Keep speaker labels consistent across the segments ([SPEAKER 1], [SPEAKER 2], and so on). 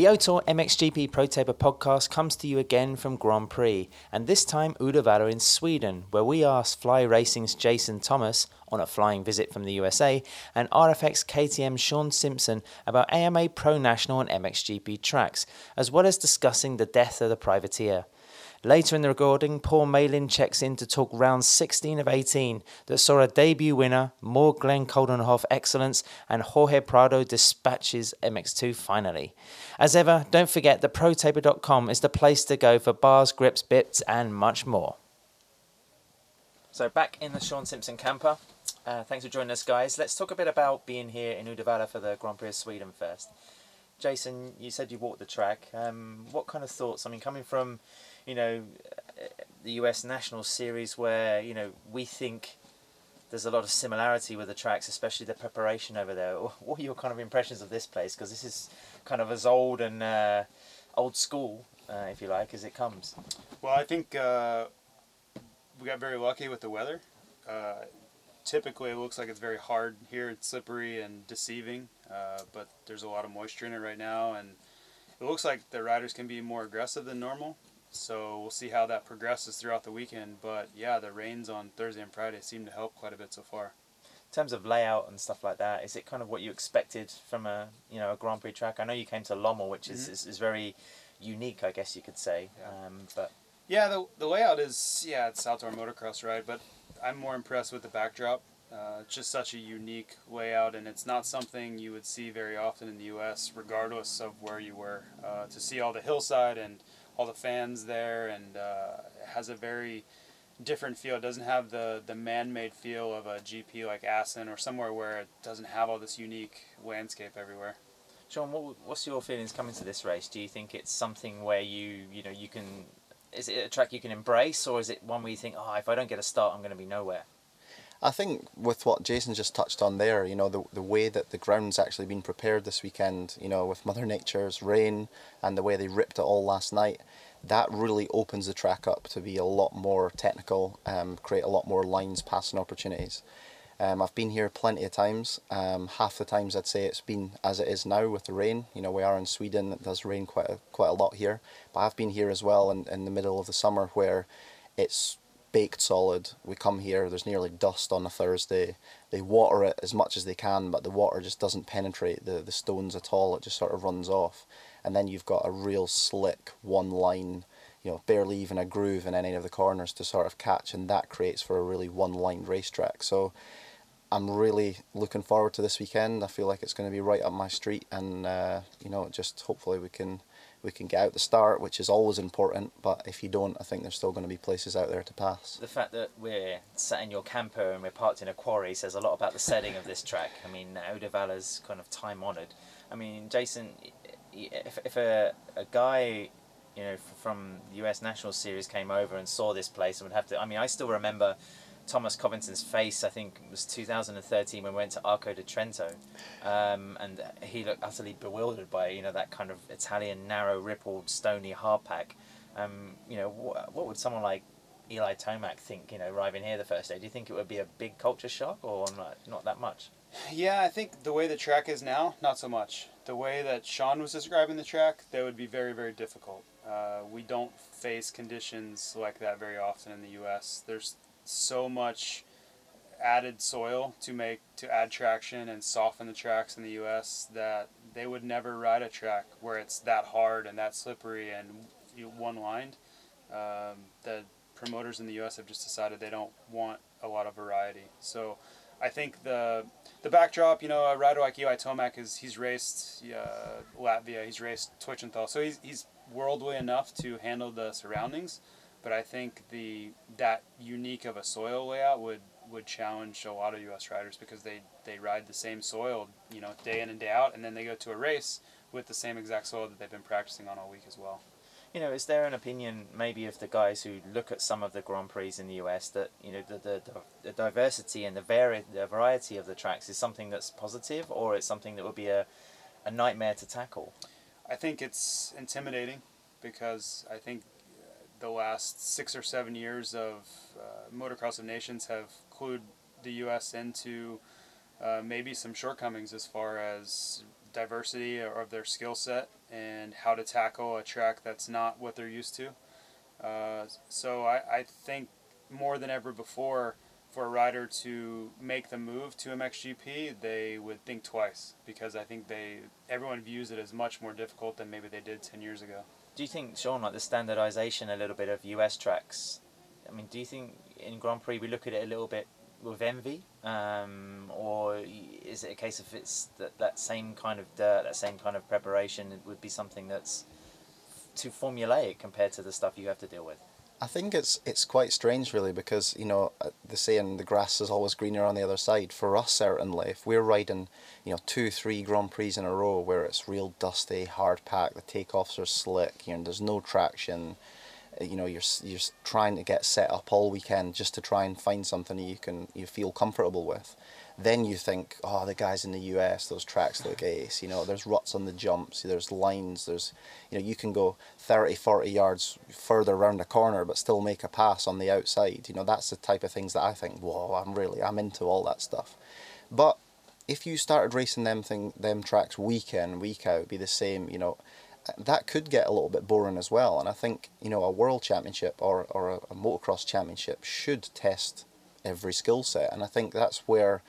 [SPEAKER 1] The Otor MXGP Pro Taper podcast comes to you again from Grand Prix, and this time Uddevalla in Sweden, where we asked Fly Racing's Jason Thomas, on a flying visit from the USA, and RFX KTM Shaun Simpson about AMA Pro National and MXGP tracks, as well as discussing the death of the privateer. Later in the recording, Paul Malin checks in to talk round 16 of 18 that saw a debut winner, more Glenn Coldenhoff excellence, and Jorge Prado dispatches MX2 finally. As ever, don't forget that ProTaper.com is the place to go for bars, grips, bits, and much more. So, back in the Shaun Simpson camper. Uh, thanks for joining us, guys. Let's talk a bit about being here in Uddevalla for the Grand Prix of Sweden first. Jason, you said you walked the track. Um, what kind of thoughts? I mean, coming from you know, the US National Series where, you know, we think there's a lot of similarity with the tracks, especially the preparation over there. What are your kind of impressions of this place? Because this is kind of as old and uh, old school, uh, if you like, as it comes.
[SPEAKER 2] Well, I think uh, we got very lucky with the weather. Uh, typically, it looks like it's very hard here. It's slippery and deceiving, uh, but there's a lot of moisture in it right now, and it looks like the riders can be more aggressive than normal. So we'll see how that progresses throughout the weekend. But yeah, the rains on Thursday and Friday seem to help quite a bit so far.
[SPEAKER 1] In terms of layout and stuff like that, is it kind of what you expected from a you know a Grand Prix track? I know you came to Lommel, which is, mm-hmm. is, is, very unique, I guess you could say. Yeah. Um, but
[SPEAKER 2] yeah, the the layout is yeah, it's outdoor motocross ride, but I'm more impressed with the backdrop. Uh, it's just such a unique layout, and it's not something you would see very often in the U.S., regardless of where you were. Uh, to see all the hillside and all the fans there, and uh, it has a very different feel. It doesn't have the the man-made feel of a GP like Assen or somewhere where it doesn't have all this unique landscape everywhere.
[SPEAKER 1] Shaun, what, what's your feelings coming to this race? Do you think it's something where you you know you can is it a track you can embrace, or is it one where you think, oh, if I don't get a start, I'm going to be nowhere?
[SPEAKER 3] I think with what Jason just touched on there, you know, the, the way that the ground's actually been prepared this weekend, you know, with Mother Nature's rain and the way they ripped it all last night, that really opens the track up to be a lot more technical, um, create a lot more lines, passing opportunities. Um, I've been here plenty of times. Um, half the times I'd say it's been as it is now with the rain. You know, we are in Sweden, it does rain quite a, quite a lot here. But I've been here as well in, in the middle of the summer where it's baked solid. We come here, there's nearly dust on a Thursday. They water it as much as they can, but the water just doesn't penetrate the, the stones at all. It just sort of runs off. And then you've got a real slick one line, you know, barely even a groove in any of the corners to sort of catch, and that creates for a really one line racetrack. So I'm really looking forward to this weekend. I feel like it's going to be right up my street, and uh, you know, just hopefully we can we can get out the start, which is always important. But if you don't, I think there's still going to be places out there to pass.
[SPEAKER 1] The fact that we're sat in your camper and we're parked in a quarry says a lot about the setting of this track. I mean, Uddevalla's kind of time honoured. I mean, Jason, if, if a, a guy, you know, from the US National Series came over and saw this place and would have to, I mean, I still remember Thomas Covington's face, I think it was 2013 when we went to Arco di Trento, um, and he looked utterly bewildered by you know that kind of Italian narrow rippled stony hardpack. Um, you know what, what would someone like Eli Tomac think? You know, arriving here the first day, do you think it would be a big culture shock or not, not that much?
[SPEAKER 2] Yeah, I think the way the track is now, not so much. The way that Shaun was describing the track, that would be very, very difficult. Uh, we don't face conditions like that very often in the U.S. There's so much added soil to make to add traction and soften the tracks in the U.S. that they would never ride a track where it's that hard and that slippery and one lined. Um, the promoters in the U.S. have just decided they don't want a lot of variety. So I think the the backdrop, you know, a rider like Eli Tomac is he's raced uh, Latvia, he's raced Teutschenthal, so he's he's worldly enough to handle the surroundings. But I think the that unique of a soil layout would would challenge a lot of U.S. riders because they they ride the same soil, you know, day in and day out, and then they go to a race with the same exact soil that they've been practicing on all week as well.
[SPEAKER 1] You know, is there an opinion maybe of the guys who look at some of the Grand Prix in the US that you know the the, the diversity and the vari- the variety of the tracks is something that's positive, or it's something that would be a a nightmare to tackle?
[SPEAKER 2] I think it's intimidating because I think the last six or seven years of uh, Motocross of Nations have clued the U.S. into uh, maybe some shortcomings as far as diversity of their skill set and how to tackle a track that's not what they're used to. Uh, so I, I think more than ever before, for a rider to make the move to MXGP, they would think twice because I think they everyone views it as much more difficult than maybe they did ten years ago.
[SPEAKER 1] Do you think, Shaun, like the standardization a little bit of US tracks? I mean, do you think in Grand Prix we look at it a little bit with envy, um, or is it a case of it's that that same kind of dirt, that same kind of preparation would be something that's too formulaic compared to the stuff you have to deal with?
[SPEAKER 3] I think it's it's quite strange, really, because you know uh, the saying "the grass is always greener on the other side." For us, certainly, if we're riding, you know, two, three Grand Prix in a row where it's real dusty, hard pack, the takeoffs are slick, you know, there's no traction, you know, you're you're trying to get set up all weekend just to try and find something you can you feel comfortable with then you think, oh, the guys in the US, those tracks look ace. You know, there's ruts on the jumps, there's lines, there's, you know, you can go 30, 40 yards further around a corner but still make a pass on the outside. You know, that's the type of things that I think, whoa, I'm really, I'm into all that stuff. But if you started racing them thing, them tracks week in, week out, be the same, you know, that could get a little bit boring as well. And I think, you know, a world championship or, or a, a motocross championship should test every skill set. And I think that's where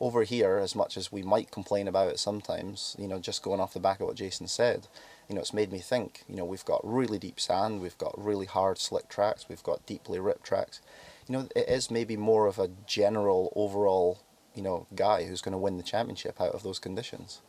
[SPEAKER 3] over here, as much as we might complain about it sometimes, you know, just going off the back of what Jason said, you know, it's made me think, you know, we've got really deep sand, we've got really hard slick tracks, we've got deeply ripped tracks. You know, it is maybe more of a general overall, you know, guy who's going to win the championship out of those conditions.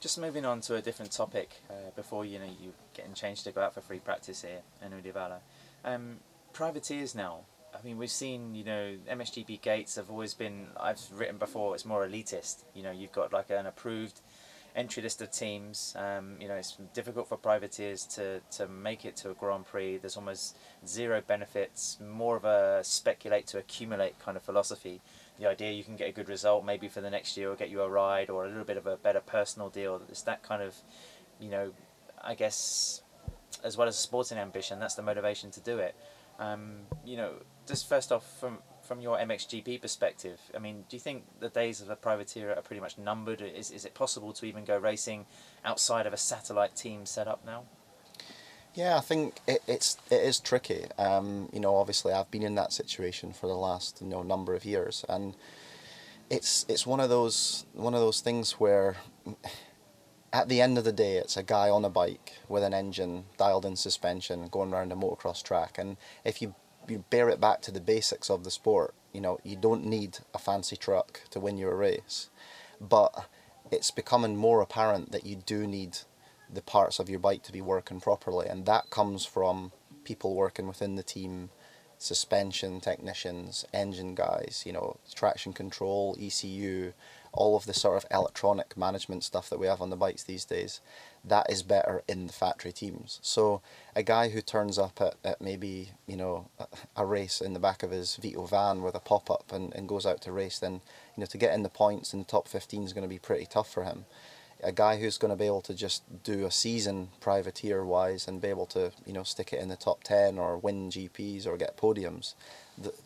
[SPEAKER 1] Just moving on to a different topic uh, before you know you getting changed to go out for free practice here in Uddevalla. Um, privateers now I mean, we've seen, you know, MXGP gates have always been, I've written before, it's more elitist. You know, you've got like an approved entry list of teams. Um, you know, it's difficult for privateers to, to make it to a Grand Prix. There's almost zero benefits, more of a speculate to accumulate kind of philosophy. The idea you can get a good result maybe for the next year or get you a ride or a little bit of a better personal deal. It's that kind of, you know, I guess, as well as a sporting ambition, that's the motivation to do it. Um, you know, just first off, from from your MXGP perspective, I mean, do you think the days of a privateer are pretty much numbered? Is is it possible to even go racing outside of a satellite team setup now?
[SPEAKER 3] Yeah, I think it, it's it is tricky. Um, you know, obviously, I've been in that situation for the last you know number of years, and it's it's one of those one of those things where at the end of the day, it's a guy on a bike with an engine, dialed in suspension, going around a motocross track. And if you you bear it back to the basics of the sport. You know, you don't need a fancy truck to win your race, but it's becoming more apparent that you do need the parts of your bike to be working properly, and that comes from people working within the team, suspension technicians, engine guys, you know, traction control, ECU, all of the sort of electronic management stuff that we have on the bikes these days that is better in the factory teams. So a guy who turns up at, at maybe, you know, a, race in the back of his Vito van with a pop-up and, and goes out to race, then, you know, to get in the points in the top 15 is going to be pretty tough for him. A guy who's going to be able to just do a season privateer wise and be able to, you know, stick it in the top 10 or win GPs or get podiums,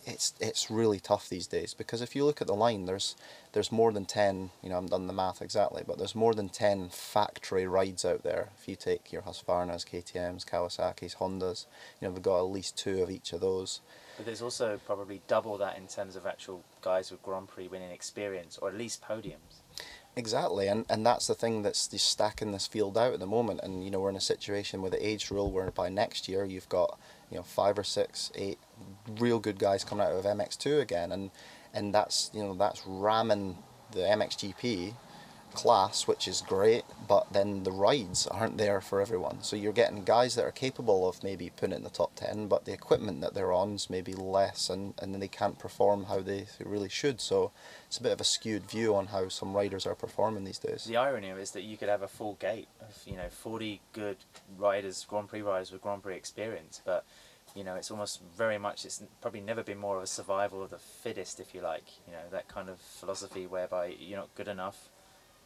[SPEAKER 3] it's it's really tough these days because if you look at the line, there's there's more than ten. You know, I haven't done the math exactly, but there's more than ten factory rides out there. If you take your Husqvarnas, KTM's, Kawasaki's, Hondas, you know, we've got at least two of each of those.
[SPEAKER 1] But there's also probably double that in terms of actual guys with Grand Prix winning experience, or at least podiums.
[SPEAKER 3] Exactly, and and that's the thing that's just stacking this field out at the moment. And you know, we're in a situation with the age rule where by next year you've got you know five or six, eight real good guys coming out of MX2 again, and and that's you know that's ramming the MXGP class, which is great, but then the rides aren't there for everyone. So you're getting guys that are capable of maybe putting in the top 10, but the equipment that they're on is maybe less and, and then they can't perform how they really should. So it's a bit of a skewed view on how some riders are performing these days.
[SPEAKER 1] The irony is that you could have a full gate of, you know, 40 good riders, Grand Prix riders with Grand Prix experience, but you know, it's almost very much, it's probably never been more of a survival of the fittest, if you like. You know, that kind of philosophy whereby you're not good enough,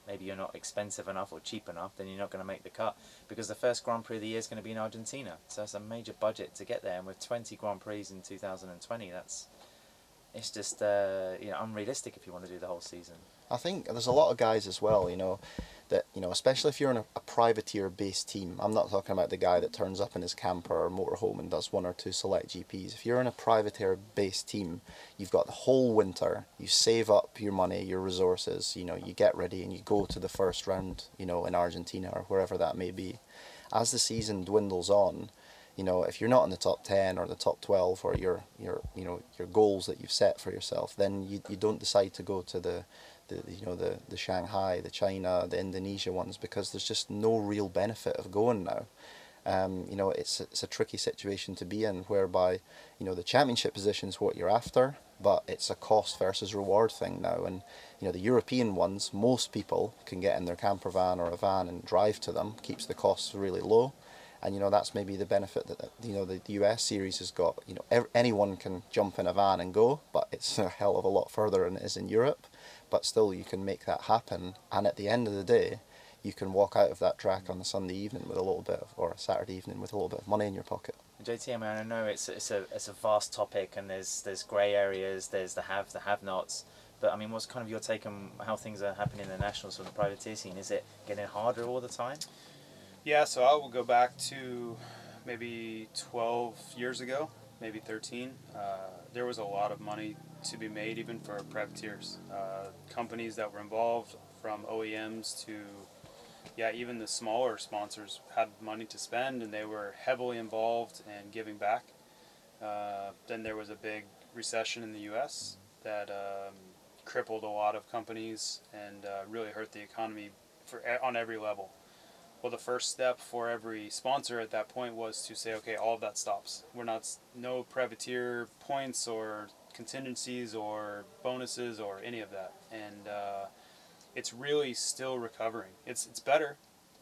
[SPEAKER 1] maybe you're not expensive enough or cheap enough, then you're not going to make the cut. Because the first Grand Prix of the year is going to be in Argentina. So it's a major budget to get there. And with 20 Grand Prix in 2020, that's, it's just, uh, you know, unrealistic if you want to do the whole season.
[SPEAKER 3] I think there's a lot of guys as well, you know, that you know, especially if you're in a, a privateer-based team. I'm not talking about the guy that turns up in his camper or motorhome and does one or two select GPs. If you're in a privateer-based team, you've got the whole winter. You save up your money, your resources. You know, you get ready and you go to the first round. You know, in Argentina or wherever that may be. As the season dwindles on, you know, if you're not in the top ten or the top twelve or your your you know your goals that you've set for yourself, then you you don't decide to go to the the you know the the Shanghai, the China, the Indonesia ones because there's just no real benefit of going now. Um, you know, it's it's a tricky situation to be in whereby you know the championship position is what you're after, but it's a cost versus reward thing now. And you know the European ones, most people can get in their camper van or a van and drive to them, keeps the costs really low. And you know that's maybe the benefit that you know the, US series has got. You know, anyone can jump in a van and go, but it's a hell of a lot further than it is in Europe but still you can make that happen. And at the end of the day, you can walk out of that track on a Sunday evening with a little bit of, or a Saturday evening with a little bit of money in your pocket.
[SPEAKER 1] JT, I mean, I know it's it's a it's a vast topic, and there's there's grey areas, there's the have the have-nots. But I mean, what's kind of your take on how things are happening in the nationals from the privateer scene? Is it getting harder all the time?
[SPEAKER 2] Yeah, so I will go back to maybe 12 years ago, maybe 13. Uh, there was a lot of money to be made even for privateers. Uh, companies that were involved, from OEMs to yeah, even the smaller sponsors had money to spend and they were heavily involved in giving back. Uh, then there was a big recession in the U.S. that um, crippled a lot of companies and uh, really hurt the economy for on every level. Well, the first step for every sponsor at that point was to say, okay, all of that stops. We're not no privateer points or contingencies or bonuses or any of that, and uh, it's really still recovering. It's it's better.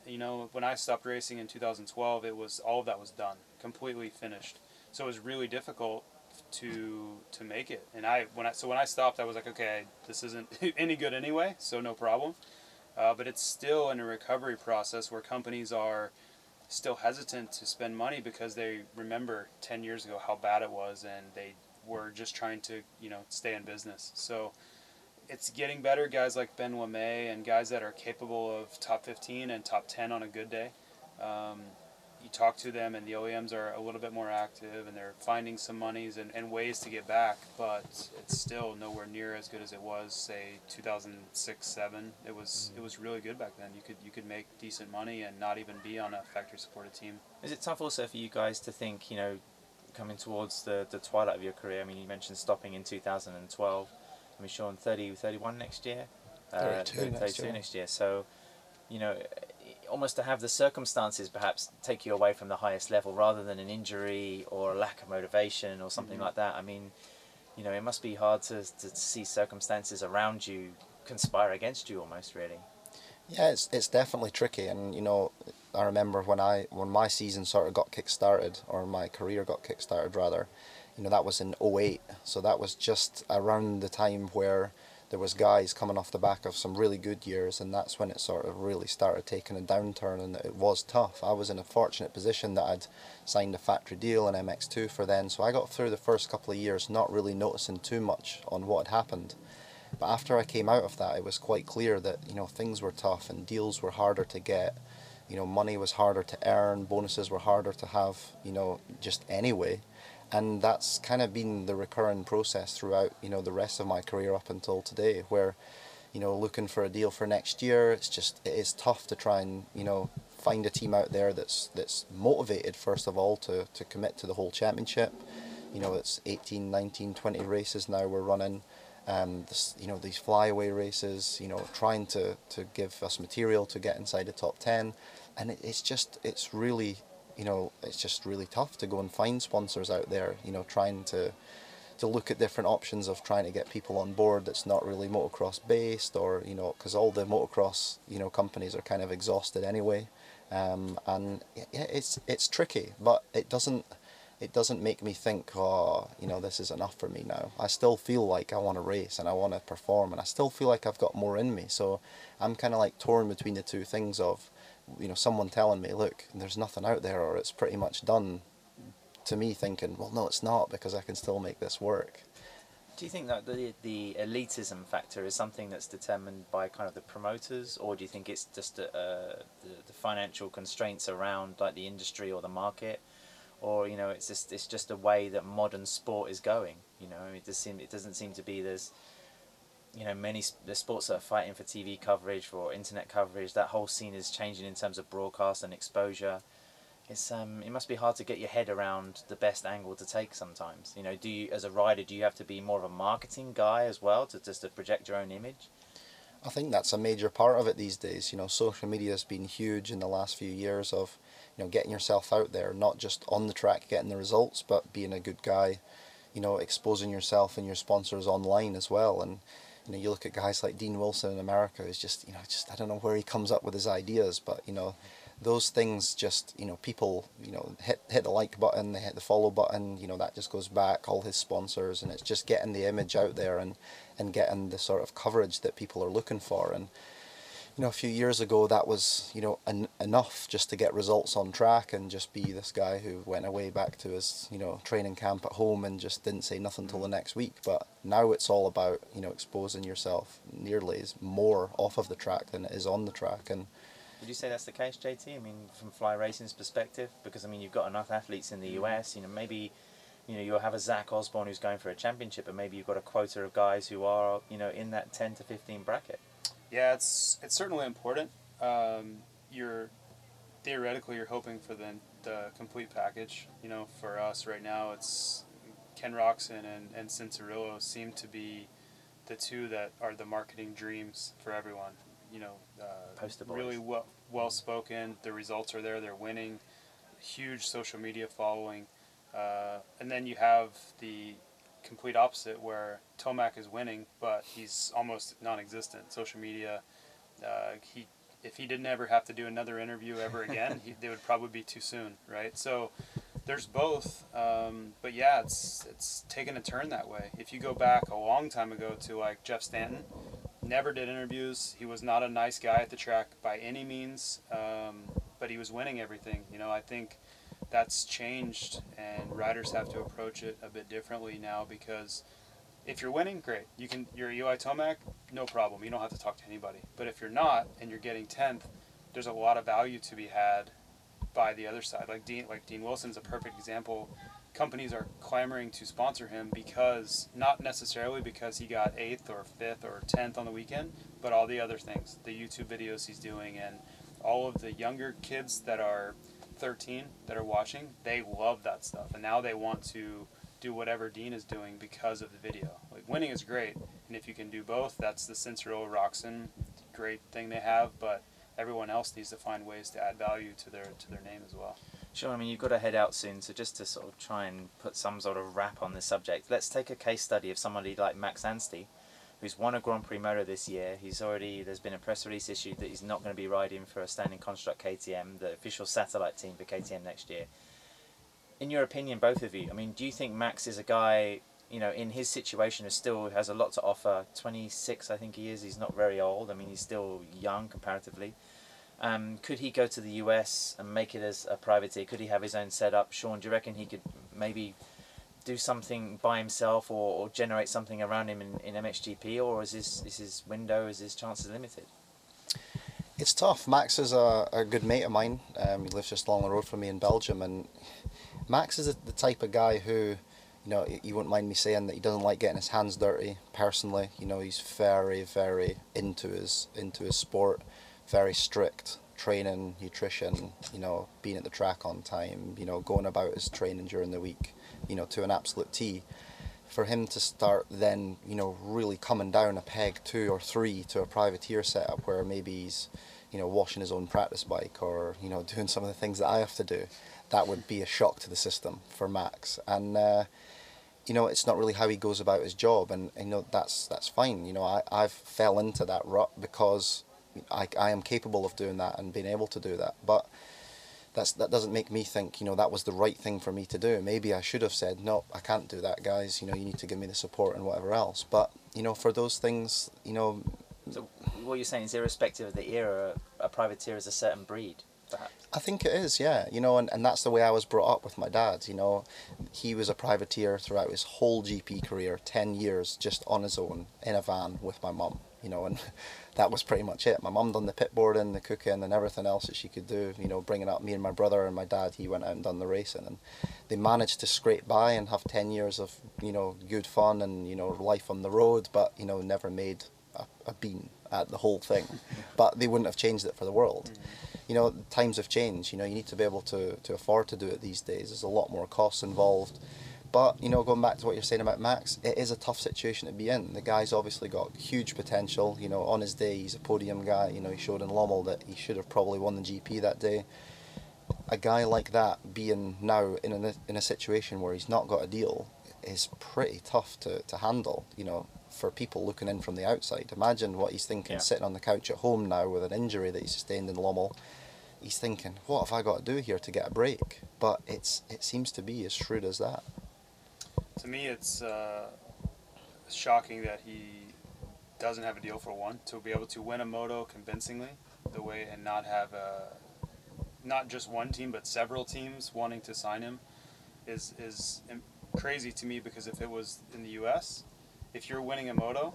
[SPEAKER 2] You know, when I stopped racing in 2012, it was all of that was done, completely finished. So it was really difficult to to make it. And I when I so when I stopped, I was like, okay, this isn't any good anyway, so no problem. Uh, but it's still in a recovery process where companies are still hesitant to spend money because they remember 10 years ago how bad it was and they were just trying to you know stay in business. So it's getting better. Guys like Ben LaMay and guys that are capable of top 15 and top 10 on a good day. Um, you talk to them, and the OEMs are a little bit more active, and they're finding some monies and, and ways to get back, but it's still nowhere near as good as it was, say, 2006, seven. It was it was really good back then. You could you could make decent money and not even be on a factory supported team.
[SPEAKER 1] Is it tough also for you guys to think, you know, coming towards the, the twilight of your career. I mean, you mentioned stopping in 2012. I mean, Shaun, 30, 31 next year?
[SPEAKER 3] Uh, 32, 32
[SPEAKER 1] next, year. next year. So, you know, almost to have the circumstances perhaps take you away from the highest level rather than an injury or a lack of motivation or something mm-hmm. like that. I mean, you know, it must be hard to, to see circumstances around you conspire against you almost, really.
[SPEAKER 3] Yeah, it's it's definitely tricky, and you know, I remember when I when my season sort of got kick started, or my career got kick started rather, you know, that was in 08. So that was just around the time where there was guys coming off the back of some really good years, and that's when it sort of really started taking a downturn, and it was tough. I was in a fortunate position that I'd signed a factory deal in MX2 for then, so I got through the first couple of years not really noticing too much on what had happened. But after I came out of that, it was quite clear that you know things were tough and deals were harder to get. You know, money was harder to earn, bonuses were harder to have. You know, just anyway, and that's kind of been the recurring process throughout. You know, the rest of my career up until today, where you know looking for a deal for next year, it's just it is tough to try and you know find a team out there that's that's motivated first of all to to commit to the whole championship. You know, it's 18, 19, 20 races now we're running um, this, you know these flyaway races, you know, trying to, to give us material to get inside the top ten, and it, it's just it's really, you know, it's just really tough to go and find sponsors out there, you know, trying to to look at different options of trying to get people on board that's not really motocross based, or you know, because all the motocross you know companies are kind of exhausted anyway, um, and yeah, it's it's tricky, but it doesn't it doesn't make me think, oh, you know, this is enough for me now. I still feel like I want to race and I want to perform and I still feel like I've got more in me. So I'm kind of like torn between the two things of, you know, someone telling me, look, there's nothing out there or it's pretty much done, to me thinking, well, no, it's not because I can still make this work.
[SPEAKER 1] Do you think that the the elitism factor is something that's determined by kind of the promoters, or do you think it's just uh, the, the financial constraints around like the industry or the market, or you know it's just it's just a way that modern sport is going. You know, it does seem it doesn't seem to be there's you know many the sports that are fighting for TV coverage for internet coverage. That whole scene is changing in terms of broadcast and exposure. It's um it must be hard to get your head around the best angle to take sometimes. You know do you as a rider do you have to be more of a marketing guy as well to just to project your own image?
[SPEAKER 3] I think that's a major part of it these days. You know social media has been huge in the last few years of you know getting yourself out there not just on the track getting the results but being a good guy you know exposing yourself and your sponsors online as well. And you know you look at guys like dean wilson in america who's just you know just i don't know where he comes up with his ideas but you know those things just you know people you know hit hit the like button they hit the follow button you know that just goes back all his sponsors and it's just getting the image out there and and getting the sort of coverage that people are looking for. And you know a few years ago that was you know en- enough just to get results on track and just be this guy who went away back to his you know training camp at home and just didn't say nothing till the next week but now it's all about you know exposing yourself nearly is more off of the track than it is on the track and
[SPEAKER 1] would you say that's the case, JT? I mean, from Fly Racing's perspective, because I mean, you've got enough athletes in the mm. US. You know, maybe, you know, you'll have a Zach Osborne who's going for a championship, but maybe you've got a quota of guys who are, you know, in that ten to fifteen bracket.
[SPEAKER 2] Yeah, it's it's certainly important. Um, you're theoretically you're hoping for the the complete package. You know, for us right now, it's Ken Roczen and and Cianciarulo seem to be the two that are the marketing dreams for everyone you know, uh, really well well spoken. The results are there. They're winning. Huge social media following, uh, and then you have the complete opposite where Tomac is winning, but he's almost non-existent. Social media, uh, he if he didn't ever have to do another interview ever again, he, they would probably be too soon, right? So there's both, um, but yeah, it's it's taken a turn that way. If you go back a long time ago to like Jeff Stanton, never did interviews. He was not a nice guy at the track by any means, um, but he was winning everything. You know, I think that's changed, and riders have to approach it a bit differently now because if you're winning, great. You can you're Eli Tomac, no problem. You don't have to talk to anybody. But if you're not and you're getting tenth, there's a lot of value to be had by the other side. Like Dean like Dean Wilson's a perfect example companies are clamoring to sponsor him because not necessarily because he got eighth or fifth or tenth on the weekend, but all the other things, the YouTube videos he's doing, and all of the younger kids that are 13 that are watching, they love that stuff, and now they want to do whatever Dean is doing because of the video. Like winning is great, and if you can do both, that's the Cianciarulo Roczen great thing they have, but everyone else needs to find ways to add value to their to their name as well.
[SPEAKER 1] Sure, I mean, you've got to head out soon, so just to sort of try and put some sort of wrap on this subject, let's take a case study of somebody like Max Anstey, who's won a Grand Prix Moto this year. He's already, there's been a press release issued that he's not going to be riding for a standing construct KTM, the official satellite team for KTM next year. In your opinion, both of you, I mean, do you think Max is a guy, you know, in his situation, who still has a lot to offer? 26, I think he is. He's not very old. I mean, he's still young comparatively. Um, could he go to the US and make it as a privateer? Could he have his own setup? Shaun, do you reckon he could maybe do something by himself or, or generate something around him in, in MXGP, or is his, is his window, is his chances limited?
[SPEAKER 3] It's tough. Max is a, a good mate of mine. Um, he lives just along the road from me in Belgium, and Max is the type of guy who, you know, you won't mind me saying that he doesn't like getting his hands dirty. Personally, you know, he's very, very into his into his sport very strict training, nutrition, you know, being at the track on time, you know, going about his training during the week, you know, to an absolute T. For him to start then, you know, really coming down a peg two or three to a privateer setup where maybe he's, you know, washing his own practice bike or, you know, doing some of the things that I have to do, that would be a shock to the system for Max. And, uh, you know, it's not really how he goes about his job, and you know that's that's fine. You know, I I've fell into that rut because I, I am capable of doing that and being able to do that. But that's that doesn't make me think you know that was the right thing for me to do. Maybe I should have said no, I can't do that, guys. You know, you need to give me the support and whatever else. But you know, for those things, you know.
[SPEAKER 1] So what you're saying is, irrespective of the era, a privateer is a certain breed. Perhaps.
[SPEAKER 3] I think it is, yeah. You know, and, and that's the way I was brought up with my dad. You know, he was a privateer throughout his whole GP career, 10 years just on his own in a van with my mum, you know, and that was pretty much it. My mum done the pit boarding, the cooking, and everything else that she could do, you know, bringing up me and my brother and my dad. He went out and done the racing, and they managed to scrape by and have 10 years of, you know, good fun and, you know, life on the road, but, you know, never made a, a bean at the whole thing. but they wouldn't have changed it for the world. Mm. You know, times have changed. You know, you need to be able to, to afford to do it these days. There's a lot more costs involved. But, you know, going back to what you're saying about Max, it is a tough situation to be in. The guy's obviously got huge potential. You know, on his day, he's a podium guy. You know, he showed in Lommel that he should have probably won the GP that day. A guy like that being now in a, in a situation where he's not got a deal is pretty tough to, to handle. You know, for people looking in from the outside. Imagine what he's thinking
[SPEAKER 1] Yeah.
[SPEAKER 3] sitting on the couch at home now with an injury that he sustained in Lommel. He's thinking, what have I got to do here to get a break? But it's it seems to be as shrewd as that.
[SPEAKER 2] To me, it's uh, shocking that he doesn't have a deal for one to be able to win a moto convincingly, the way and not have a not just one team but several teams wanting to sign him is is crazy to me because if it was in the U.S., if you're winning a moto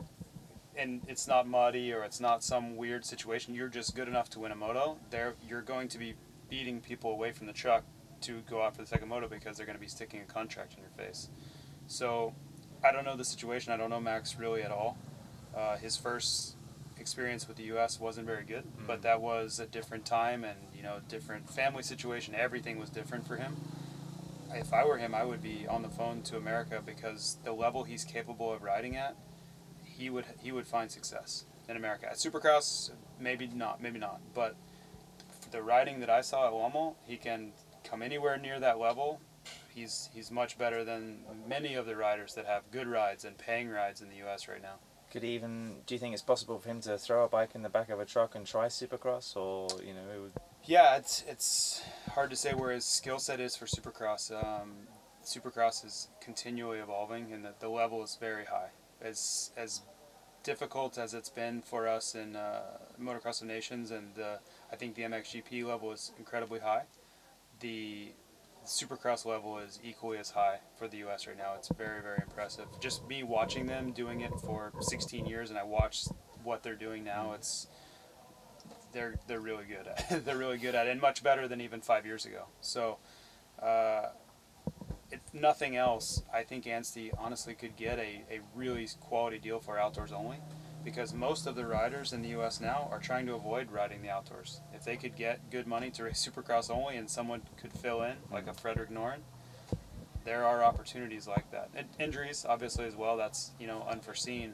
[SPEAKER 2] and it's not muddy or it's not some weird situation, you're just good enough to win a moto. There, you're going to be beating people away from the truck to go out for the second moto because they're going to be sticking a contract in your face. So, I don't know the situation. I don't know Max really at all. Uh, his first experience with the U.S. wasn't very good, but that was a different time and you know different family situation. Everything was different for him. If I were him, I would be on the phone to America because the level he's capable of riding at, he would he would find success in America. At Supercross, maybe not, maybe not, but the riding that I saw at Lommel, he can come anywhere near that level. He's he's much better than many of the riders that have good rides and paying rides in the U.S. right now.
[SPEAKER 1] Could he even do you think it's possible for him to throw a bike in the back of a truck and try Supercross, or you know, it would,
[SPEAKER 2] Yeah, it's it's hard to say where his skill set is for Supercross. Um, Supercross is continually evolving, and the, the level is very high. As as difficult as it's been for us in uh, Motocross of Nations, and uh, I think the MXGP level is incredibly high. The Supercross level is equally as high for the U.S. right now. It's very very impressive. Just me watching them doing it for 16 years, and I watch what they're doing now. It's they're they're really good at it. they're really good at it, and much better than even five years ago. So, uh, if nothing else, I think Anstey honestly could get a, a really quality deal for outdoors only, because most of the riders in the U.S. now are trying to avoid riding the outdoors. If they could get good money to race Supercross only, and someone could fill in like a Frederick Noren, there are opportunities like that. And injuries, obviously, as well. That's you know unforeseen.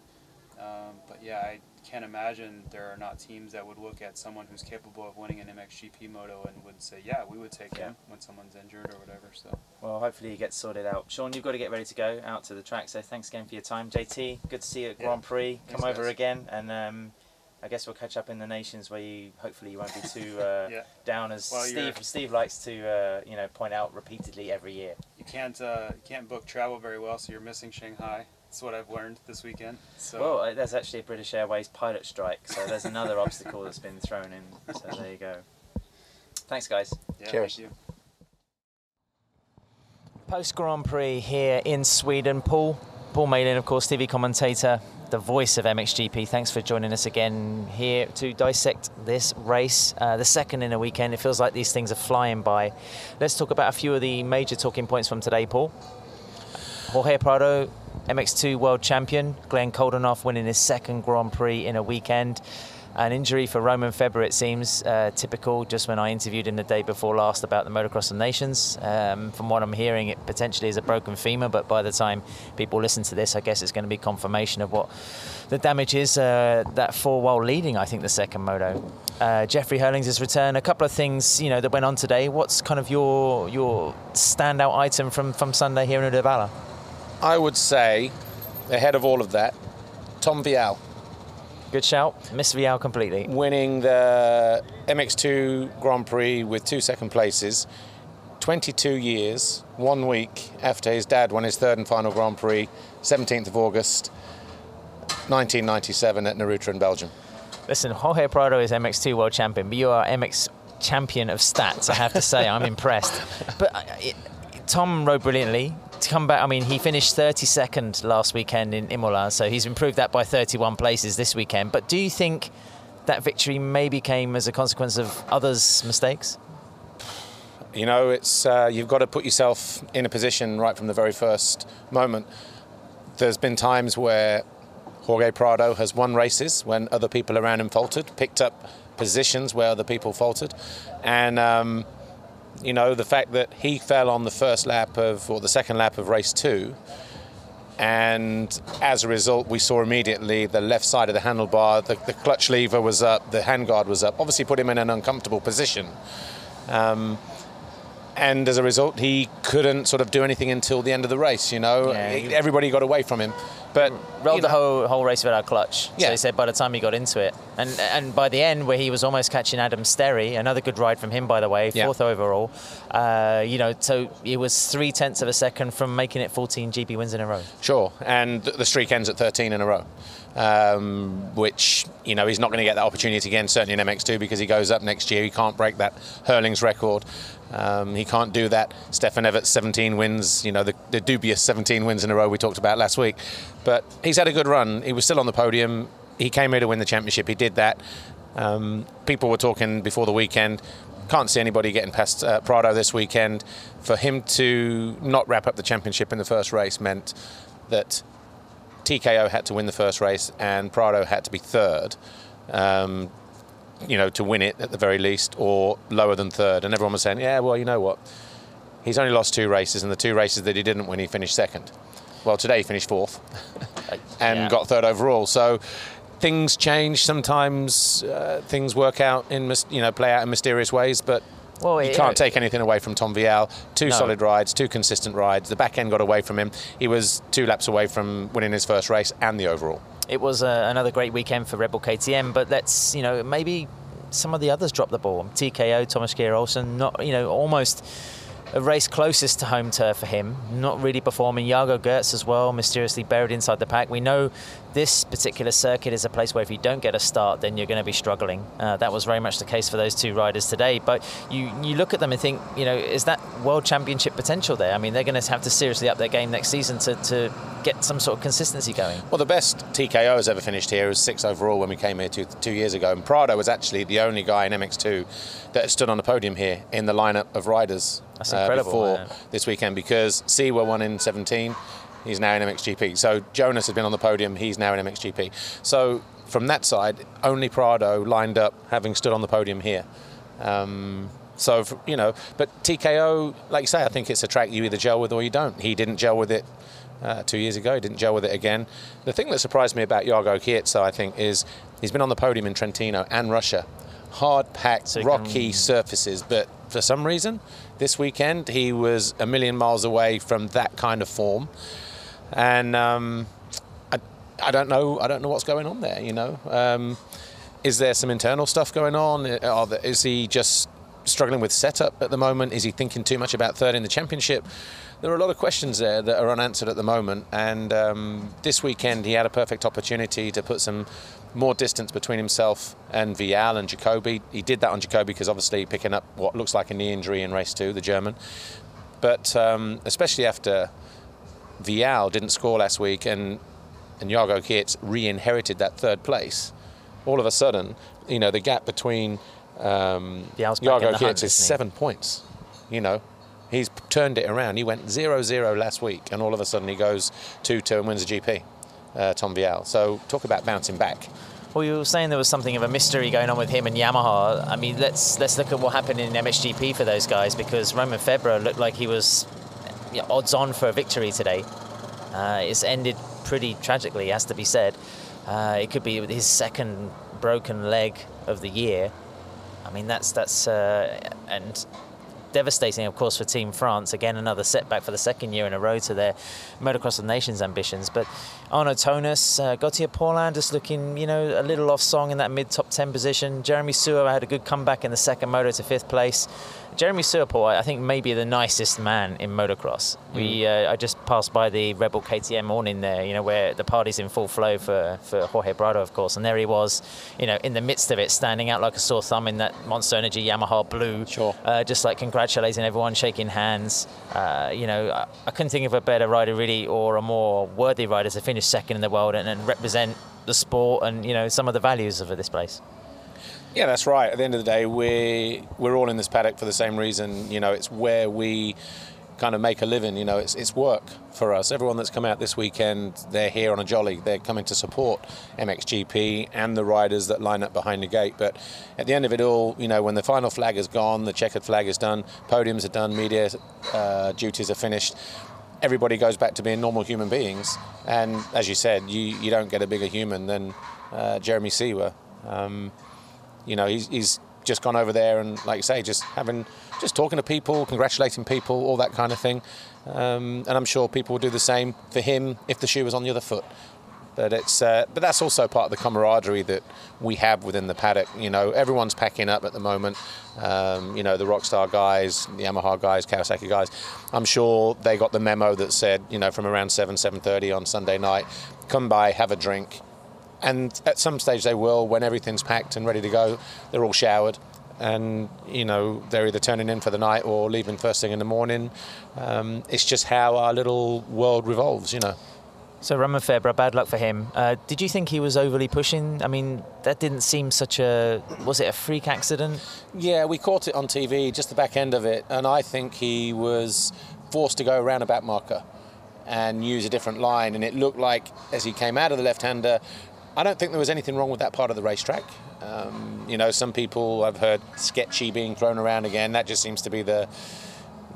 [SPEAKER 2] Um, but yeah, I can't imagine there are not teams that would look at someone who's capable of winning an MXGP moto and would say, yeah, we would take
[SPEAKER 1] Yeah.
[SPEAKER 2] him when someone's injured or whatever. So
[SPEAKER 1] well, hopefully he gets sorted out. Shaun, you've got to get ready to go out to the track. So thanks again for your time, JT. Good to see you at
[SPEAKER 2] Yeah.
[SPEAKER 1] Grand Prix. Come
[SPEAKER 2] Thanks,
[SPEAKER 1] over
[SPEAKER 2] guys.
[SPEAKER 1] again, and um, I guess we'll catch up in the nations where you hopefully you won't be too uh,
[SPEAKER 2] yeah,
[SPEAKER 1] down as
[SPEAKER 2] Well, you're-
[SPEAKER 1] Steve. Steve likes to uh, you know point out repeatedly every year.
[SPEAKER 2] you can't uh, you can't book travel very well, so you're missing Shanghai. That's what I've learned this weekend. So
[SPEAKER 1] Well, uh, there's actually a British Airways pilot strike, so there's another obstacle that's been thrown in. So there you go. Thanks, guys.
[SPEAKER 2] yeah,
[SPEAKER 3] Cheers.
[SPEAKER 2] thank you.
[SPEAKER 1] Post Grand Prix here in Sweden. Paul, Paul Malin, of course, TV commentator, the voice of MXGP. Thanks for joining us again here to dissect this race, uh, the second in a weekend. It feels like these things are flying by. Let's talk about a few of the major talking points from today, Paul. Jorge Prado, MX2 world champion. Glenn Coldenhoff winning his second Grand Prix in a weekend. An injury for Romain Febvre, it seems, uh, typical. Just when I interviewed him the day before last about the Motocross of Nations, um, from what I'm hearing, it potentially is a broken femur. But by the time people listen to this, I guess it's going to be confirmation of what the damage is. Uh, that four while leading, I think, the second moto. Uh, Jeffrey Herlings' return. A couple of things, you know, that went on today. What's kind of your your standout item from from Sunday here in Uddevalla?
[SPEAKER 4] I would say, ahead of all of that, Tom Vial
[SPEAKER 1] Good shout. Miss Vial completely.
[SPEAKER 4] winning the MX2 Grand Prix with two second places. 22 years, one week after his dad won his third and final Grand Prix, 17th of August, 1997 at Naruto in Belgium.
[SPEAKER 1] Listen, Jorge Prado is MX2 world champion, but you are MX champion of stats. I have to say, I'm impressed. But uh, it, Tom rode brilliantly. To come back, I mean, he finished 32nd last weekend in Imola, so he's improved that by 31 places this weekend. But do you think that victory maybe came as a consequence of others' mistakes?
[SPEAKER 4] You know, it's uh, you've got to put yourself in a position right from the very first moment. There's been times where Jorge Prado has won races when other people around him faltered, picked up positions where other people faltered, and um, you know the fact that he fell on the first lap of or the second lap of race two and as a result, we saw immediately the left side of the handlebar, the, the clutch lever was up, the handguard was up. Obviously, put him in an uncomfortable position. Um, and as a result, he couldn't sort of do anything until the end of the race. You know,
[SPEAKER 1] Yeah, he-
[SPEAKER 4] everybody got away from him. But
[SPEAKER 1] rolled the
[SPEAKER 4] know,
[SPEAKER 1] whole whole race without a clutch.
[SPEAKER 4] Yeah.
[SPEAKER 1] So he said by the time he got into it, and and by the end where he was almost catching Adam Sterry, another good ride from him by the way,
[SPEAKER 4] Yeah.
[SPEAKER 1] fourth overall. Uh, you know, so it was three tenths of a second from making it 14 GP wins in a row.
[SPEAKER 4] Sure, and the streak ends at 13 in a row, um, which you know he's not going to get that opportunity again. Certainly in MX2 because he goes up next year. He can't break that Herlings' record. Um, he can't do that. Stefan Everts' 17 wins. You know the, the dubious 17 wins in a row we talked about last week, but he's had a good run. He was still on the podium. He came here to win the championship. He did that. Um, people were talking before the weekend. Can't see anybody getting past uh, Prado this weekend. For him to not wrap up the championship in the first race meant that TKO had to win the first race and Prado had to be third, um, you know, to win it at the very least, or lower than third. And everyone was saying, yeah, well, you know what? He's only lost two races, and the two races that he didn't win, he finished second. Well, today he finished fourth and
[SPEAKER 1] Yeah.
[SPEAKER 4] got third overall. So things change. Sometimes uh, things work out in, you know, play out in mysterious ways, but
[SPEAKER 1] Well,
[SPEAKER 4] you can't take anything away from Tom Vial. Two
[SPEAKER 1] No.
[SPEAKER 4] solid rides, two consistent rides. The back end got away from him. He was two laps away from winning his first race and the overall.
[SPEAKER 1] It was uh, another great weekend for Red Bull KTM, but let's you know maybe some of the others dropped the ball. TKO, Thomas Kjer Olsen, not you know almost a race closest to home turf for him, not really performing. Jago Geerts as well, mysteriously buried inside the pack. We know this particular circuit is a place where if you don't get a start, then you're going to be struggling. Uh, that was very much the case for those two riders today. But you you look at them and think, you know, is that world championship potential there? I mean, they're going to have to seriously up their game next season to, to get some sort of consistency going.
[SPEAKER 4] Well, the best TKO has ever finished here was six overall when we came here two, two years ago. And Prado was actually the only guy in MX2 that stood on the podium here in the lineup of riders
[SPEAKER 1] That's incredible,
[SPEAKER 4] before
[SPEAKER 1] yeah.
[SPEAKER 4] this weekend because Seewer won in 17. He's now in MXGP. So Jonass has been on the podium. He's now in MXGP. So from that side, only Prado lined up having stood on the podium here. Um, so, you know, but TKO, like you say, I think it's a track you either gel with or you don't. He didn't gel with it uh, two years ago. He didn't gel with it again. The thing that surprised me about Jago Geerts, I think, is he's been on the podium in Trentino and Russia. Hard packed,
[SPEAKER 1] So he can-
[SPEAKER 4] rocky surfaces, but for some reason, this weekend he was a million miles away from that kind of form. And um, I, I don't know. I don't know what's going on there. You know, um, is there some internal stuff going on? Are there, is he just struggling with setup at the moment? Is he thinking too much about third in the championship? There are a lot of questions there that are unanswered at the moment. And um, this weekend, he had a perfect opportunity to put some more distance between himself and Vial and Jacobi. He did that on Jacobi because obviously picking up what looks like a knee injury in race two, the German. But um, especially after Vial didn't score last week and and Jago Geerts re-inherited that third place, all of a sudden, you know, the gap between um,
[SPEAKER 1] Vial's back in
[SPEAKER 4] Jago
[SPEAKER 1] the hunt,
[SPEAKER 4] Geerts is seven points. You know, he's turned it around. He went 0-0 last week, and all of a sudden he goes 2-2 and wins the GP. Uh, Tom Vial. So talk about bouncing back.
[SPEAKER 1] Well, you were saying there was something of a mystery going on with him and Yamaha. I mean, let's let's look at what happened in MXGP for those guys because Romain Febvre looked like he was you know, odds on for a victory today. Uh, it's ended pretty tragically, has to be said. Uh, it could be his second broken leg of the year. I mean, that's that's uh, and devastating, of course, for Team France. Again, another setback for the second year in a row to their Motocross of Nations ambitions. But Arnaud Tonus, uh, Gautier Paulin just looking, you know, a little off song in that mid top 10 position. Jeremy Seewer had a good comeback in the second moto to fifth place. Jeremy Seewer, I think, maybe the nicest man in motocross. Mm. We, uh, I just passed by the Red Bull KTM morning there, you know, where the party's in full flow for, for Jorge Prado, of course, and there he was, you know, in the midst of it, standing out like a sore thumb in that Monster Energy Yamaha blue,
[SPEAKER 4] sure,
[SPEAKER 1] uh, just like congratulating everyone, shaking hands. Uh, you know, I, I, couldn't think of a better rider really, or a more worthy rider to finish second in the world and, and represent the sport and you know some of the values of this place.
[SPEAKER 4] Yeah, that's right. At the end of the day, we we're all in this paddock for the same reason. You know, it's where we kind of make a living. You know, it's it's work for us. Everyone that's come out this weekend, they're here on a jolly. They're coming to support MXGP and the riders that line up behind the gate. But at the end of it all, you know, when the final flag is gone, the checkered flag is done, podiums are done, media uh, duties are finished. Everybody goes back to being normal human beings, and as you said, you, you don't get a bigger human than uh, Jeremy Seewer. Um, you know, he's, he's just gone over there and, like you say, just having, just talking to people, congratulating people, all that kind of thing. Um, and I'm sure people will do the same for him if the shoe was on the other foot. But it's, uh, but that's also part of the camaraderie that we have within the paddock. You know, everyone's packing up at the moment. Um, you know, the Rockstar guys, the Yamaha guys, Kawasaki guys. I'm sure they got the memo that said, you know, from around seven, seven thirty on Sunday night, come by, have a drink, and at some stage they will when everything's packed and ready to go they're all showered and you know they're either turning in for the night or leaving first thing in the morning um, it's just how our little world revolves you know
[SPEAKER 1] so Romain Febvre, bad luck for him. Uh, did you think he was overly pushing? I mean, that didn't seem such a. Was it a freak accident?
[SPEAKER 4] Yeah, we caught it on TV, just the back end of it, and I think he was forced to go around a back marker and use a different line. And it looked like as he came out of the left-hander, I don't think there was anything wrong with that part of the racetrack. Um, you know, some people I've heard sketchy being thrown around again. That just seems to be the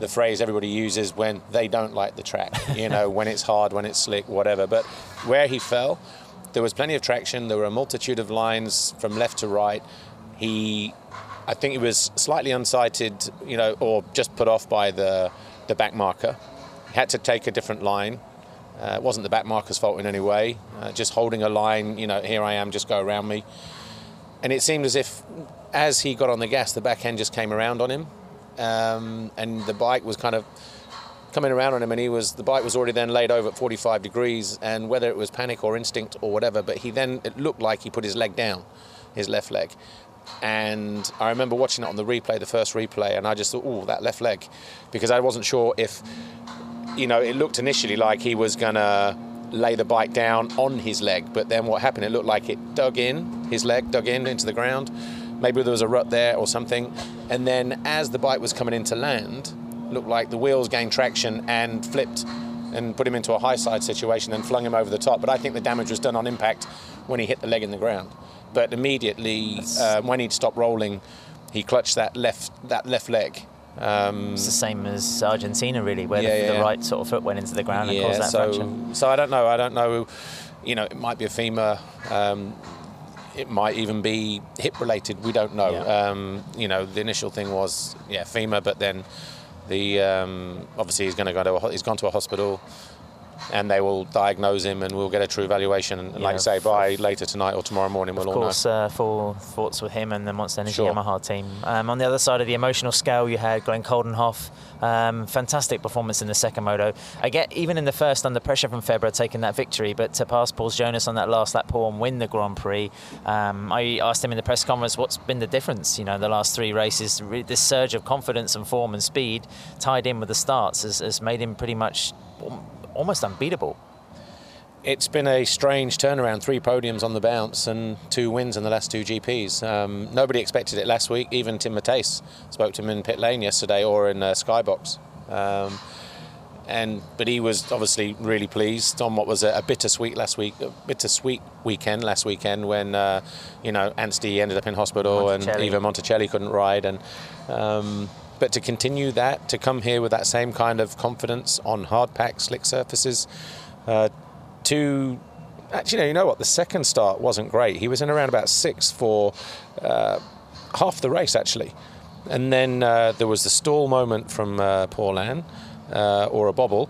[SPEAKER 4] the phrase everybody uses when they don't like the track. You know, when it's hard, when it's slick, whatever. But where he fell, there was plenty of traction. There were a multitude of lines from left to right. He, I think he was slightly unsighted, you know, or just put off by the the back marker. He had to take a different line. Uh, it wasn't the back marker's fault in any way. Uh, just holding a line, you know, here I am, just go around me. And it seemed as if, as he got on the gas, the back end just came around on him, um, and the bike was kind of coming around on him, and he was the bike was already then laid over at 45 degrees, and whether it was panic or instinct or whatever, but he then it looked like he put his leg down, his left leg. And I remember watching it on the replay, the first replay, and I just thought, oh, that left leg, because I wasn't sure if you know, it looked initially like he was to lay the bike down on his leg, but then what happened? It looked like it dug in, his leg dug in into the ground. Maybe there was a rut there or something. And then as the bike was coming into land, looked like the wheels gained traction and flipped and put him into a high side situation and flung him over the top. But I think the damage was done on impact when he hit the leg in the ground. But immediately, uh, when he'd stopped rolling, he clutched that left that left leg
[SPEAKER 1] um, it's the same as Argentina, really, where yeah, the, yeah. the, right sort of foot went into the ground and caused that
[SPEAKER 4] so,
[SPEAKER 1] fraction.
[SPEAKER 4] So I don't know. I don't know. You know, it might be a femur. Um, it might even be hip related. We don't know. Um, you know, the initial thing was yeah femur, but then the um, obviously he's going to go to a, he's gone to a hospital and they will diagnose him and we'll get a true valuation. And, yeah, like I say, by later tonight or tomorrow morning, we'll
[SPEAKER 1] all
[SPEAKER 4] know.
[SPEAKER 1] Of course, uh, full thoughts with him and the Monster Energy sure. Yamaha team. Um, on the other side of the emotional scale, you had Glenn Coldenhoff. Um, fantastic performance in the second moto. I get even in the first under pressure from Febvre taking that victory, but to pass Paul Jonass on that last lap pull and win the Grand Prix, um, I asked him in the press conference what's been the difference. You know, the last three races, this surge of confidence and form and speed tied in with the starts has, has made him pretty much almost unbeatable.
[SPEAKER 4] It's been a strange turnaround. Three podiums on the bounce and two wins in the last two GPs. Um, nobody expected it last week. Even Tim Matthijs spoke to him in pit lane yesterday or in uh, Skybox. Um, and but he was obviously really pleased on what was a, a bittersweet last week, a bittersweet weekend last weekend when uh, you know Anstie ended up in hospital Monticelli. and even Monticelli couldn't ride and. Um, but to continue that, to come here with that same kind of confidence on hard pack, slick surfaces, uh, to actually, know you know what? The second start wasn't great. He was in around about six for uh, half the race, actually. And then uh, there was the stall moment from uh, Paulin, uh, or a bobble.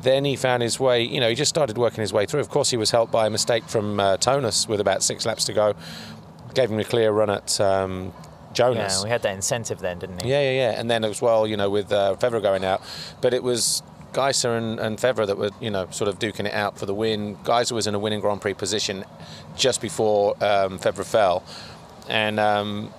[SPEAKER 4] Then he found his way, you know, he just started working his way through. Of course, he was helped by a mistake from uh, Tonus with about six laps to go. Gave him a clear run at um, Jonass.
[SPEAKER 1] Yeah, we had that incentive then, didn't we?
[SPEAKER 4] Yeah, yeah, yeah. And then as well, you know, with uh, going out, but it was Geiser and, and that were, you know, sort of duking it out for the win. Geiser was in a winning Grand Prix position just before um, fell, and um,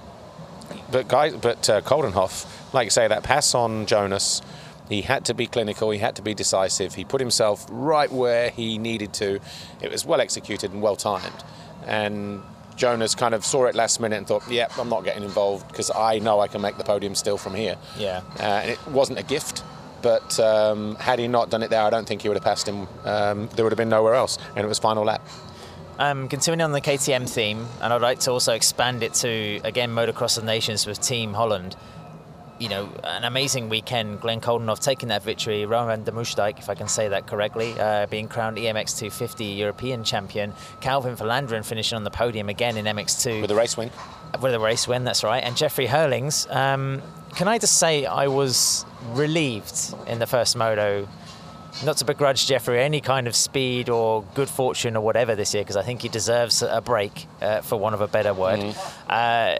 [SPEAKER 4] but Guy, but uh, Coldenhoff, like you say, that pass on Jonass. He had to be clinical. He had to be decisive. He put himself right where he needed to. It was well executed and well timed. And Jonass kind of saw it last minute and thought, "Yep, I'm not getting involved because I know I can make the podium still from here."
[SPEAKER 1] Yeah.
[SPEAKER 4] Uh, and it wasn't a gift, but um, had he not done it there, I don't think he would have passed him. Um, there would have been nowhere else, and it was final lap.
[SPEAKER 1] Um, continuing on the KTM theme, and I'd like to also expand it to again Motocross of Nations with Team Holland. You know, an amazing weekend. Glenn Coldenhoff taking that victory. Roman Demusdijk, if I can say that correctly, uh, being crowned EMX 250 European champion. Calvin Vlaanderen finishing on the podium again in MX2
[SPEAKER 4] With a race win.
[SPEAKER 1] with a race win. That's right. And Jeffrey Herlings. Um, can I just say I was relieved in the first moto. Not to begrudge Jeffrey any kind of speed or good fortune or whatever this year, because I think he deserves a break, uh, for want of a better word. Uh,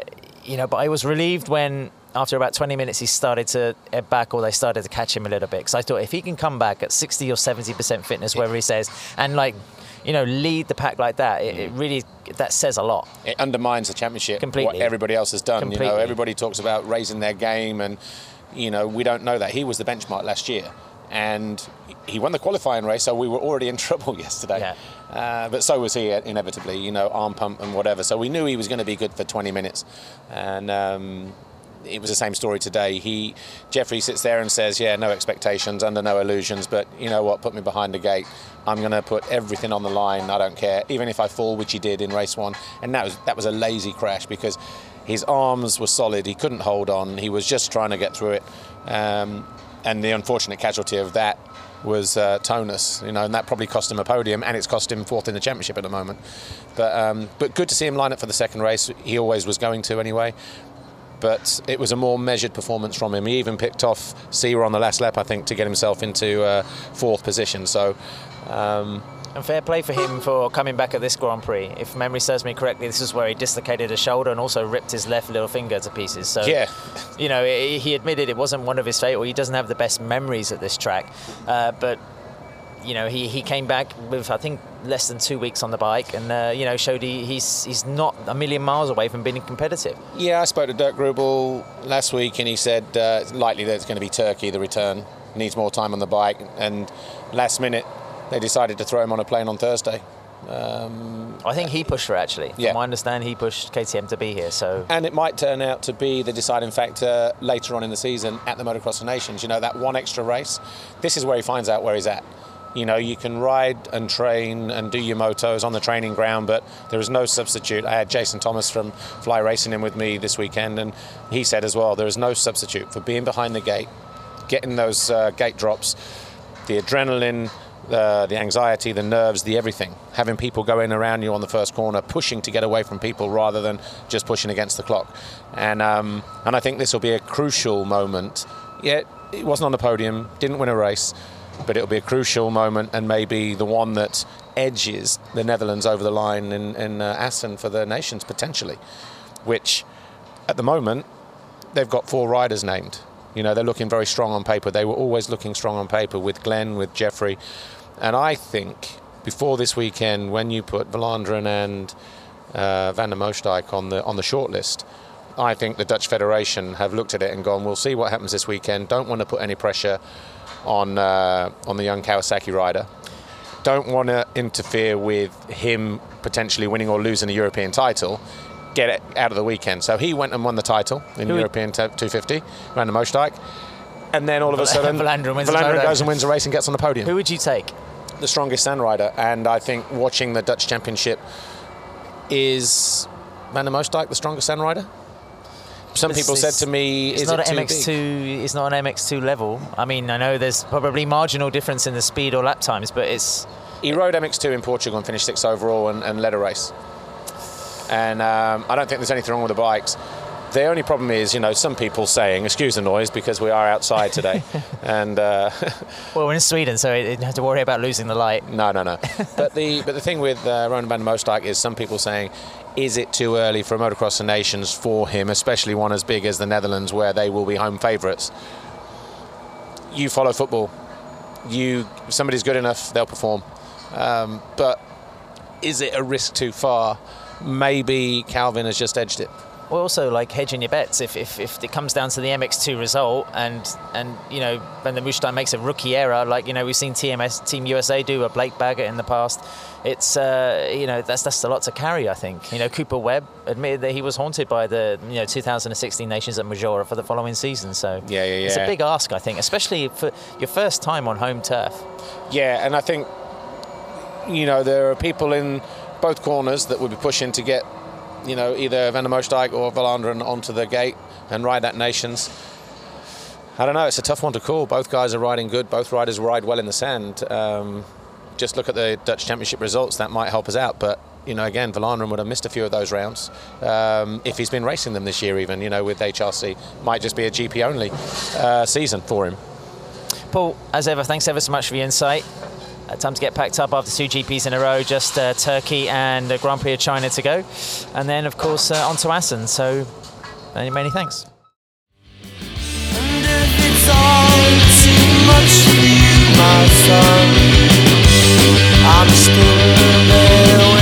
[SPEAKER 1] you know, but I was relieved when after about 20 minutes he started to ebb back or they started to catch him a little bit. Because I thought if he can come back at 60 or 70% fitness wherever he says and like you know lead the pack like that it, it really that says a lot.
[SPEAKER 4] It undermines the championship
[SPEAKER 1] Completely.
[SPEAKER 4] what everybody else has done you know.
[SPEAKER 1] Completely.
[SPEAKER 4] everybody talks about raising their game and you know we don't know that. He was the benchmark last year and he won the qualifying race so we were already in trouble yesterday.
[SPEAKER 1] Yeah.
[SPEAKER 4] uh, but so was he inevitably you know arm pump and whatever. So we knew he was going to be good for 20 minutes. And um, it was the same story today. He Jeffrey sits there and says, "Yeah, no expectations, under no illusions, but you know what? Put me behind the gate. I'm going to put everything on the line. I don't care, even if I fall, which he did in race one. And that was that was a lazy crash because his arms were solid. He couldn't hold on. He was just trying to get through it. Um, and the unfortunate casualty of that was uh, Tonus, you know, and that probably cost him a podium, and it's cost him fourth in the championship at the moment. But um, but good to see him line up for the second race. He always was going to anyway but it was a more measured performance from him. He even picked off Seewer on the last lap, I think, to get himself into uh, fourth position. So, um,
[SPEAKER 1] And fair play for him for coming back at this Grand Prix. If memory serves me correctly, this is where he dislocated a shoulder and also ripped his left little finger to pieces. So,
[SPEAKER 4] Yeah.
[SPEAKER 1] you know, he admitted it wasn't one of his favourite. He doesn't have the best memories at this track, uh, but you know, he, he came back with I think less than two weeks on the bike, and uh, you know, showed he, he's he's not a million miles away from being competitive.
[SPEAKER 4] yeah, I spoke to Dirk Gruebel last week, and he said uh, it's likely that it's going to be Turkey. The return needs more time on the bike, and last minute they decided to throw him on a plane on Thursday.
[SPEAKER 1] I think he pushed for it, actually.
[SPEAKER 4] Yeah.
[SPEAKER 1] From my understanding, he pushed KTM to be here. So
[SPEAKER 4] And it might turn out to be the deciding factor later on in the season at the Motocross of Nations. You know, that one extra race, this is where he finds out where he's at. You know, you can ride and train and do your motos on the training ground, but there is no substitute. I had Jason Thomas from Fly Racing in with me this weekend, and he said as well, there is no substitute for being behind the gate, getting those uh, gate drops, the adrenaline, uh, the anxiety, the nerves, the everything. Having people going around you on the first corner, pushing to get away from people rather than just pushing against the clock. And um, and I think this will be a crucial moment. Yeah, it wasn't on the podium, didn't win a race, but it'll be a crucial moment and maybe the one that edges the Netherlands over the line in, in uh, Assen for the nations potentially, which at the moment they've got four riders named. You know, they're looking very strong on paper. They were always looking strong on paper with Glenn, with Jeffrey. And I think before this weekend, when you put Vlaanderen and uh, Van der Moosdijk on the on the shortlist, I think the Dutch Federation have looked at it and gone, "We'll see what happens this weekend. Don't want to put any pressure on uh, on the young Kawasaki rider. Don't want to interfere with him potentially winning or losing a European title. Get it out of the weekend." So he went and won the title in
[SPEAKER 1] Who-
[SPEAKER 4] European t- 250, Van der Moosdijk. And then all of a sudden,
[SPEAKER 1] Vlaanderen wins the
[SPEAKER 4] goes and wins a race and gets on the podium
[SPEAKER 1] who would you take?
[SPEAKER 4] the strongest stand rider, and I think watching the Dutch Championship is Van der Moosdijk the strongest stand rider. Some
[SPEAKER 1] It's-
[SPEAKER 4] people said to me,
[SPEAKER 1] It's
[SPEAKER 4] "Is
[SPEAKER 1] not
[SPEAKER 4] it
[SPEAKER 1] an
[SPEAKER 4] too
[SPEAKER 1] MX2.
[SPEAKER 4] big?"
[SPEAKER 1] It's not an MX2 level. I mean, I know there's probably marginal difference in the speed or lap times, but it's
[SPEAKER 4] He rode MX2 in Portugal and finished sixth overall and, and led a race. And um, I don't think there's anything wrong with the bikes. The only problem is, you know, some people saying, excuse the noise because we are outside today. and uh,
[SPEAKER 1] well, we're in Sweden, so you don't have to worry about losing the light.
[SPEAKER 4] No, no, no. but the but the thing with uh, Ronan van der Moosdijk is some people saying, is it too early for a Motocross the Nations for him, especially one as big as the Netherlands, where they will be home favourites? You follow football. You if somebody's good enough, they'll perform. Um, but is it a risk too far? Maybe Calvin has just edged it
[SPEAKER 1] well, also like hedging your bets. If, if, if it comes down to the MX2 result and and you know when the Moosdijk makes a rookie error, like you know we've seen TMS Team USA do a Blake Baggett in the past. It's uh, you know that's that's a lot to carry. I think you know Cooper Webb admitted that he was haunted by the you know 2016 Nations at Maggiora for the following season. So
[SPEAKER 4] yeah, yeah, yeah.
[SPEAKER 1] It's a big ask, I think, especially for your first time on home turf.
[SPEAKER 4] Yeah, and I think you know there are people in both corners that would be pushing to get you know, either Van der or Vlaanderen onto the gate and ride that Nations. I don't know. It's a tough one to call. Both guys are riding good. Both riders ride well in the sand. Um, just look at the Dutch Championship results. That might help us out. But you know, again, Vlaanderen would have missed a few of those rounds um, if he's been racing them this year. Even you know, with HRC, might just be a GP only uh, season for him.
[SPEAKER 1] Paul, as ever, thanks ever so much for the insight. Uh, time to get packed up after two GPs in a row, just uh, Turkey and the Grand Prix of China to go. And then, of course, uh, on to Assen. So, many, many thanks. I'm still there.